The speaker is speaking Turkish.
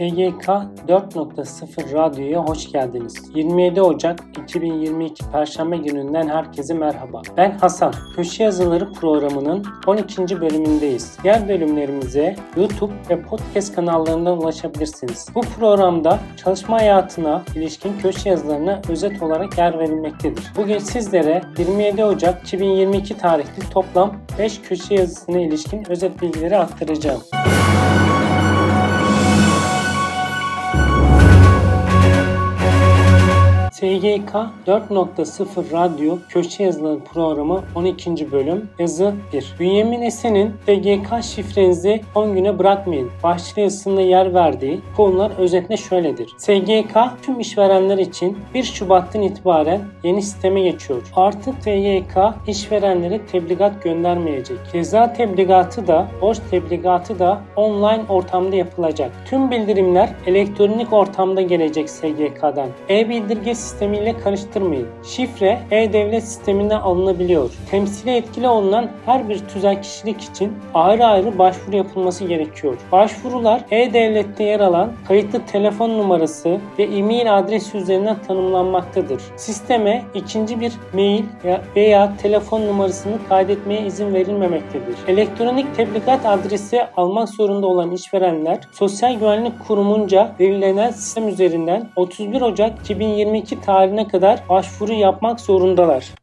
TGK 4.0 Radyo'ya hoş geldiniz. 27 Ocak 2022 Perşembe gününden herkese merhaba. Ben Hasan. Köşe Yazıları programının 12. bölümündeyiz. Diğer bölümlerimize YouTube ve podcast kanallarından ulaşabilirsiniz. Bu programda çalışma hayatına ilişkin köşe yazılarına özet olarak yer verilmektedir. Bugün sizlere 27 Ocak 2022 tarihli toplam 5 köşe yazısına ilişkin özet bilgileri aktaracağım. SGK 4.0 Radyo Köşe Yazıları Programı 12. Bölüm Yazı 1 Bünyamin Esen'in SGK şifrenizi 10 güne bırakmayın başlığı yazısında yer verdiği konular özetle şöyledir. SGK tüm işverenler için 1 Şubat'tan itibaren yeni sisteme geçiyor. Artık SGK işverenlere tebligat göndermeyecek. Ceza tebligatı da borç tebligatı da online ortamda yapılacak. Tüm bildirimler elektronik ortamda gelecek SGK'dan. E-bildirge sistemiyle karıştırmayın. Şifre e-devlet sisteminden alınabiliyor. Temsili etkili olunan her bir tüzel kişilik için ayrı ayrı başvuru yapılması gerekiyor. Başvurular e-devlette yer alan kayıtlı telefon numarası ve e-mail adresi üzerinden tanımlanmaktadır. Sisteme ikinci bir mail veya telefon numarasını kaydetmeye izin verilmemektedir. Elektronik tebligat adresi almak zorunda olan işverenler Sosyal Güvenlik Kurumunca belirlenen sistem üzerinden 31 Ocak 2022 tarihine kadar başvuru yapmak zorundalar.